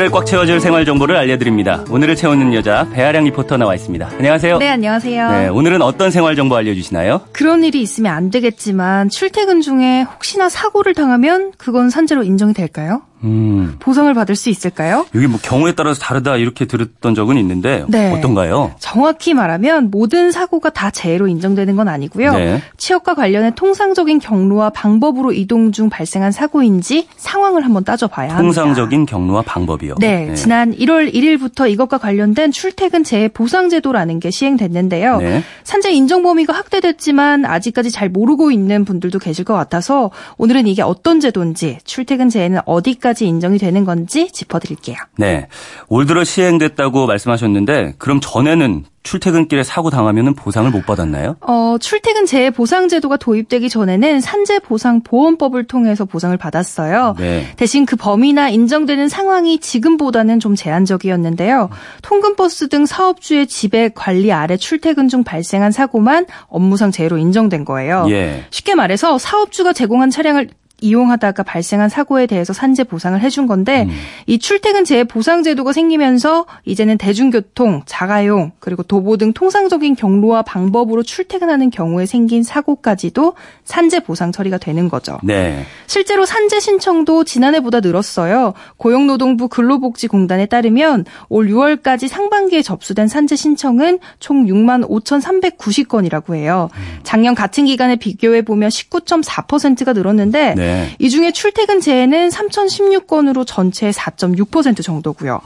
오늘을 꽉 채워줄 생활 정보를 알려드립니다. 오늘을 채우는 여자 배아량 리포터 나와 있습니다. 안녕하세요. 네, 안녕하세요. 네, 오늘은 어떤 생활 정보 알려주시나요? 그런 일이 있으면 안 되겠지만 출퇴근 중에 혹시나 사고를 당하면 그건 산재로 인정이 될까요? 음, 보상을 받을 수 있을까요? 여기 뭐 경우에 따라서 다르다 이렇게 들었던 적은 있는데 네. 어떤가요? 정확히 말하면 모든 사고가 다 재해로 인정되는 건 아니고요. 네. 취업과 관련해 통상적인 경로와 방법으로 이동 중 발생한 사고인지 상황을 한번 따져봐야 합니다. 통상적인 경로와 방법이요. 네, 지난 1월 1일부터 이것과 관련된 출퇴근 재해 보상 제도라는 게 시행됐는데요. 네. 산재 인정 범위가 확대됐지만 아직까지 잘 모르고 있는 분들도 계실 것 같아서 오늘은 이게 어떤 제도인지 출퇴근 재해는 어디까지 인정이 되는 건지 짚어드릴게요. 네. 올 들어 시행됐다고 말씀하셨는데 그럼 전에는 출퇴근길에 사고 당하면 보상을 못 받았나요? 어, 출퇴근 재해 보상 제도가 도입되기 전에는 산재 보상 보험법을 통해서 보상을 받았어요. 네. 대신 그 범위나 인정되는 상황이 지금보다는 좀 제한적이었는데요. 통근버스 등 사업주의 지배 관리 아래 출퇴근 중 발생한 사고만 업무상 재해로 인정된 거예요. 예. 쉽게 말해서 사업주가 제공한 차량을 이용하다가 발생한 사고에 대해서 산재 보상을 해준 건데 음. 이 출퇴근 재해 보상 제도가 생기면서 이제는 대중교통, 자가용 그리고 도보 등 통상적인 경로와 방법으로 출퇴근하는 경우에 생긴 사고까지도 산재 보상 처리가 되는 거죠. 네. 실제로 산재 신청도 지난해보다 늘었어요. 고용노동부 근로복지공단에 따르면 올 6월까지 상반기에 접수된 산재 신청은 총 6만 5,390건이라고 해요. 작년 같은 기간에 비교해 보면 19.4%가 늘었는데 네. 이 중에 출퇴근 재해는 3,016건으로 전체의 4.6% 정도고요.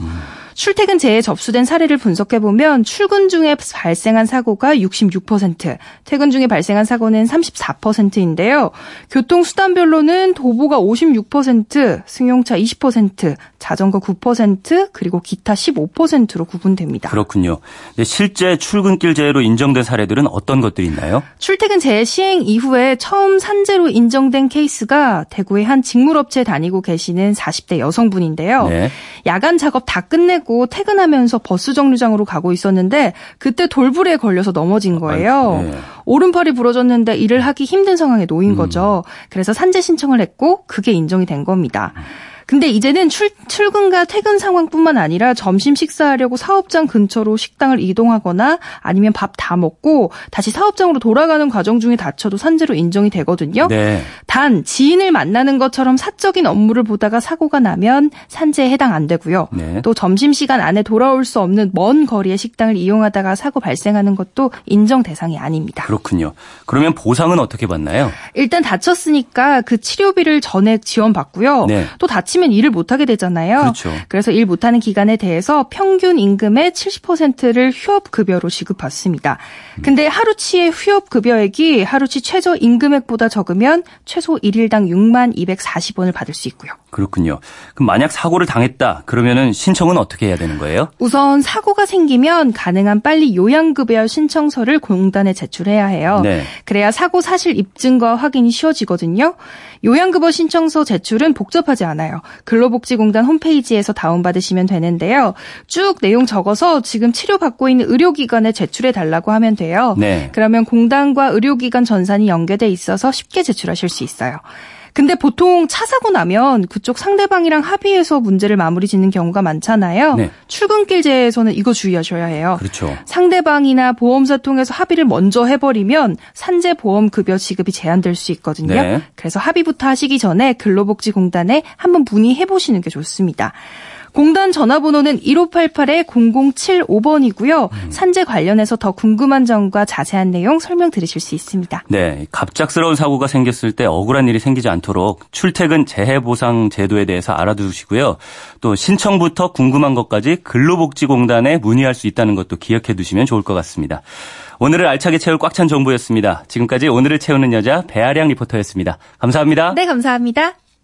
출퇴근 재해 접수된 사례를 분석해 보면 출근 중에 발생한 사고가 66%, 퇴근 중에 발생한 사고는 34%인데요. 교통 수단별로는 도보가 56%, 승용차 20%, 자전거 9%, 그리고 기타 15%로 구분됩니다. 그렇군요. 네, 실제 출근길 재해로 인정된 사례들은 어떤 것들이 있나요? 출퇴근 재해 시행 이후에 처음 산재로 인정된 케이스가 대구의 한 직물업체에 다니고 계시는 40대 여성분인데요. 네. 야간 작업 다 끝내고 퇴근하면서 버스 정류장으로 가고 있었는데 그때 돌부리에 걸려서 넘어진 거예요. 네. 오른팔이 부러졌는데 일을 하기 힘든 상황에 놓인 거죠. 그래서 산재 신청을 했고 그게 인정이 된 겁니다. 근데 이제는 출, 출근과 퇴근 상황뿐만 아니라 점심 식사하려고 사업장 근처로 식당을 이동하거나 아니면 밥 다 먹고 다시 사업장으로 돌아가는 과정 중에 다쳐도 산재로 인정이 되거든요. 네. 단 지인을 만나는 것처럼 사적인 업무를 보다가 사고가 나면 산재에 해당 안 되고요. 네. 또 점심 시간 안에 돌아올 수 없는 먼 거리의 식당을 이용하다가 사고 발생하는 것도 인정 대상이 아닙니다. 그렇군요. 그러면 보상은 어떻게 받나요? 일단 다쳤으니까 그 치료비를 전액 지원받고요. 네. 또 다치 면 일을 못하게 되잖아요. 그렇죠. 그래서 일 못하는 기간에 대해서 평균 임금의 70%를 휴업급여로 지급받습니다. 근데 하루치의 휴업급여액이 하루치 최저 임금액보다 적으면 최소 1일당 6만 240원을 받을 수 있고요. 그렇군요. 그럼 만약 사고를 당했다 그러면은 신청은 어떻게 해야 되는 거예요? 우선 사고가 생기면 가능한 빨리 요양급여 신청서를 공단에 제출해야 해요. 네. 그래야 사고 사실 입증과 확인이 쉬워지거든요. 요양급여 신청서 제출은 복잡하지 않아요. 근로복지공단 홈페이지에서 다운받으시면 되는데요. 쭉 내용 적어서 지금 치료받고 있는 의료기관에 제출해 달라고 하면 돼요. 네. 그러면 공단과 의료기관 전산이 연계돼 있어서 쉽게 제출하실 수 있어요. 근데 보통 차 사고 나면 그쪽 상대방이랑 합의해서 문제를 마무리 짓는 경우가 많잖아요. 네. 출근길 재에서는 이거 주의하셔야 해요. 그렇죠. 상대방이나 보험사 통해서 합의를 먼저 해버리면 산재 보험 급여 지급이 제한될 수 있거든요. 네. 그래서 합의부터 하시기 전에 근로복지공단에 한번 문의해 보시는 게 좋습니다. 공단 전화번호는 1588-0075번이고요. 음. 산재 관련해서 더 궁금한 점과 자세한 내용 설명 들으실 수 있습니다. 네, 갑작스러운 사고가 생겼을 때 억울한 일이 생기지 않도록 출퇴근 재해 보상 제도에 대해서 알아두시고요. 또 신청부터 궁금한 것까지 근로복지공단에 문의할 수 있다는 것도 기억해 두시면 좋을 것 같습니다. 오늘을 알차게 채울 꽉 찬 정보였습니다. 지금까지 오늘을 채우는 여자 배아량 리포터였습니다. 감사합니다. 네, 감사합니다.